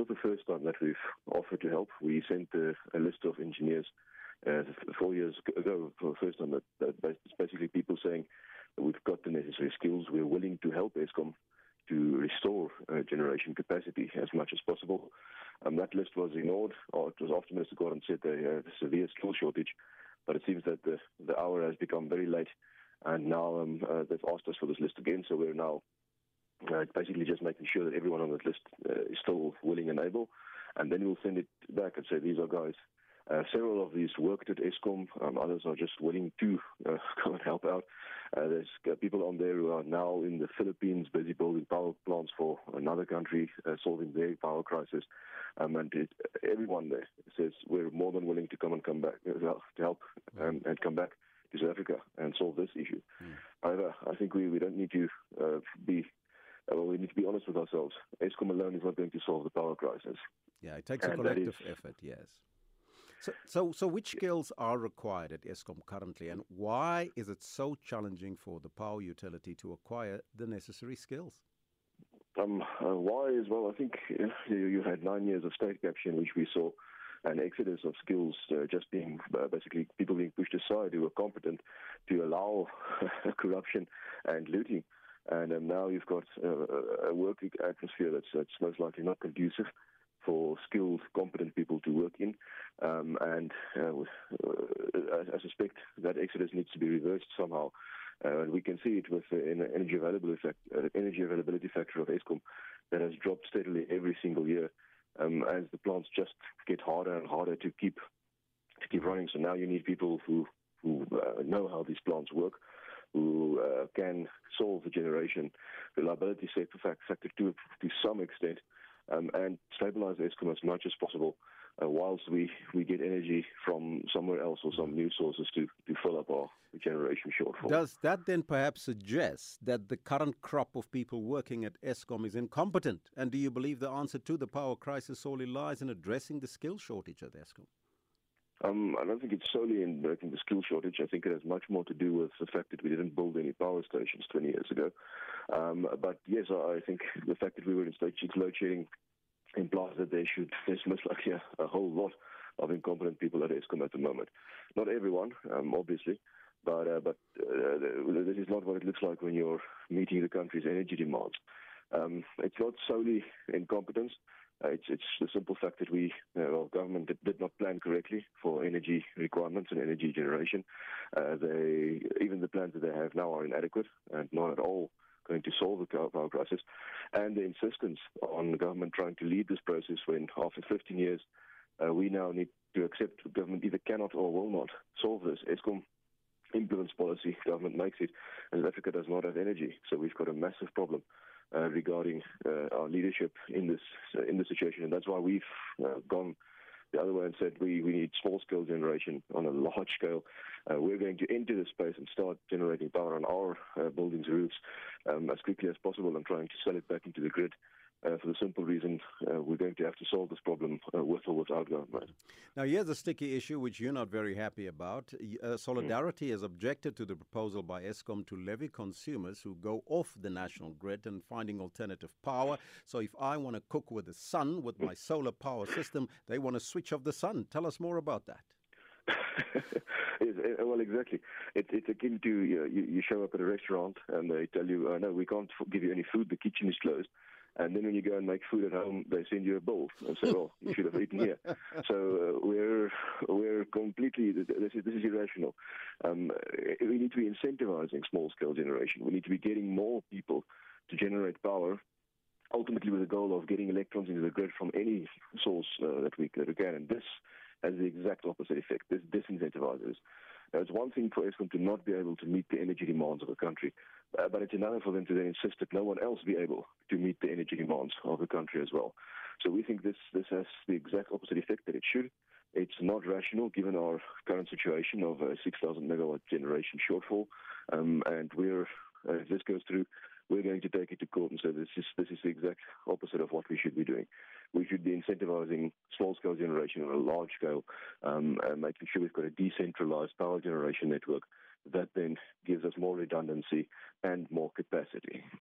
not the first time that we've offered to help. We sent a, a list of engineers uh, four years ago for the first time. That, that basically people saying we've got the necessary skills. We're willing to help Eskom to restore uh, generation capacity as much as possible. Um, that list was ignored, or it was after Minister Gordhan said the a severe skill shortage. But it seems that the, the hour has become very late, and now um, uh, they've asked us for this list again. So we're now uh, basically just making sure that everyone on that list uh, is still willing and able, and then we'll send it back and say these are guys. Uh, several of these worked at Eskom. Um, others are just willing to uh, come and help out. Uh, there's uh, people on there who are now in the Philippines busy building power plants for another country, uh, solving their power crisis. Um, and it, everyone there says we're more than willing to come and come back uh, to help um, and come back to South Africa and solve this issue. Mm. However, I think we, we don't need to uh, be well, we need to be honest with ourselves. Eskom alone is not going to solve the power crisis. Yeah, it takes and a collective effort. Yes. So, so, so which skills are required at Eskom currently, and why is it so challenging for the power utility to acquire the necessary skills? Um, uh, why is well, I think you, you, had nine years of state capture in which we saw an exodus of skills uh, just being uh, basically people being pushed aside who were competent to allow corruption and looting. And um, now you've got uh, a working atmosphere that's, that's most likely not conducive for skilled, competent people to work in. Um, and uh, I, I suspect that exodus needs to be reversed somehow. Uh, and we can see it with uh, an energy availability, uh, energy availability factor of Eskom that has dropped steadily every single year um, as the plants just get harder and harder to keep to keep running. So now you need people who who uh, know how these plants work, who uh, can solve the generation reliability factor to to some extent, um, and stabilize Eskom as much as possible uh, whilst we, we get energy from somewhere else or some new sources to, to fill up our generation shortfall. Does that then perhaps suggest that the current crop of people working at Eskom is incompetent? And do you believe the answer to the power crisis solely lies in addressing the skill shortage at Eskom? Um, I don't think it's solely in breaking the skill shortage. I think it has much more to do with the fact that we didn't build any power stations 20 years ago. Um, but yes, I think the fact that we were in stage six load shedding implies that there should there's most likely a, a whole lot of incompetent people at Eskom at the moment. Not everyone, um, obviously, but uh, but uh, this is not what it looks like when you're meeting the country's energy demands. Um, it's not solely incompetence. Uh, it's it's the simple fact that we, uh, well, government did, did, not plan correctly for energy requirements and energy generation. Uh, they even the plans that they have now are inadequate and not at all going to solve the power crisis, and the insistence on the government trying to lead this process when after 15 years uh, we now need to accept the government either cannot or will not solve this. Eskom implements policy, government makes it, and Africa does not have energy. So we've got a massive problem uh, regarding uh, our leadership in this uh, in this situation, and that's why we've uh, gone the other and said we, we need small scale generation on a large scale. Uh, we're going to enter the space and start generating power on our uh, buildings' roofs um, as quickly as possible and trying to sell it back into the grid. Uh, for the simple reason uh, we're going to have to solve this problem uh, with or without government. Now, here's a sticky issue which you're not very happy about. Uh, Solidarity mm. has objected to the proposal by Eskom to levy consumers who go off the national grid and finding alternative power. So, if I want to cook with the sun with my solar power system, they want to switch off the sun. Tell us more about that. Uh, well, exactly. It, it's akin to you, you show up at a restaurant and they tell you, oh, no, we can't give you any food, the kitchen is closed. And then when you go and make food at home, they send you a bill and say, "Well, you should have eaten here." So uh, we're we're completely this is this is irrational. Um, we need to be incentivizing small scale generation. We need to be getting more people to generate power ultimately with the goal of getting electrons into the grid from any source uh, that we, that we can. And this has the exact opposite effect. This disincentivizes. Now, it's one thing for Eskom to not be able to meet the energy demands of a country, uh, but it's another for them to then insist that no one else be able to meet the energy demands of the country as well. So we think this, this has the exact opposite effect that it should. It's not rational given our current situation of a 6,000 megawatt generation shortfall, um, and we're uh, if this goes through, we're going to take it to court and say this is this is the exact opposite of what we should be doing. We should be incentivizing small scale generation on a large scale, um, and making sure we've got a decentralized power generation network that then gives us more redundancy and more capacity.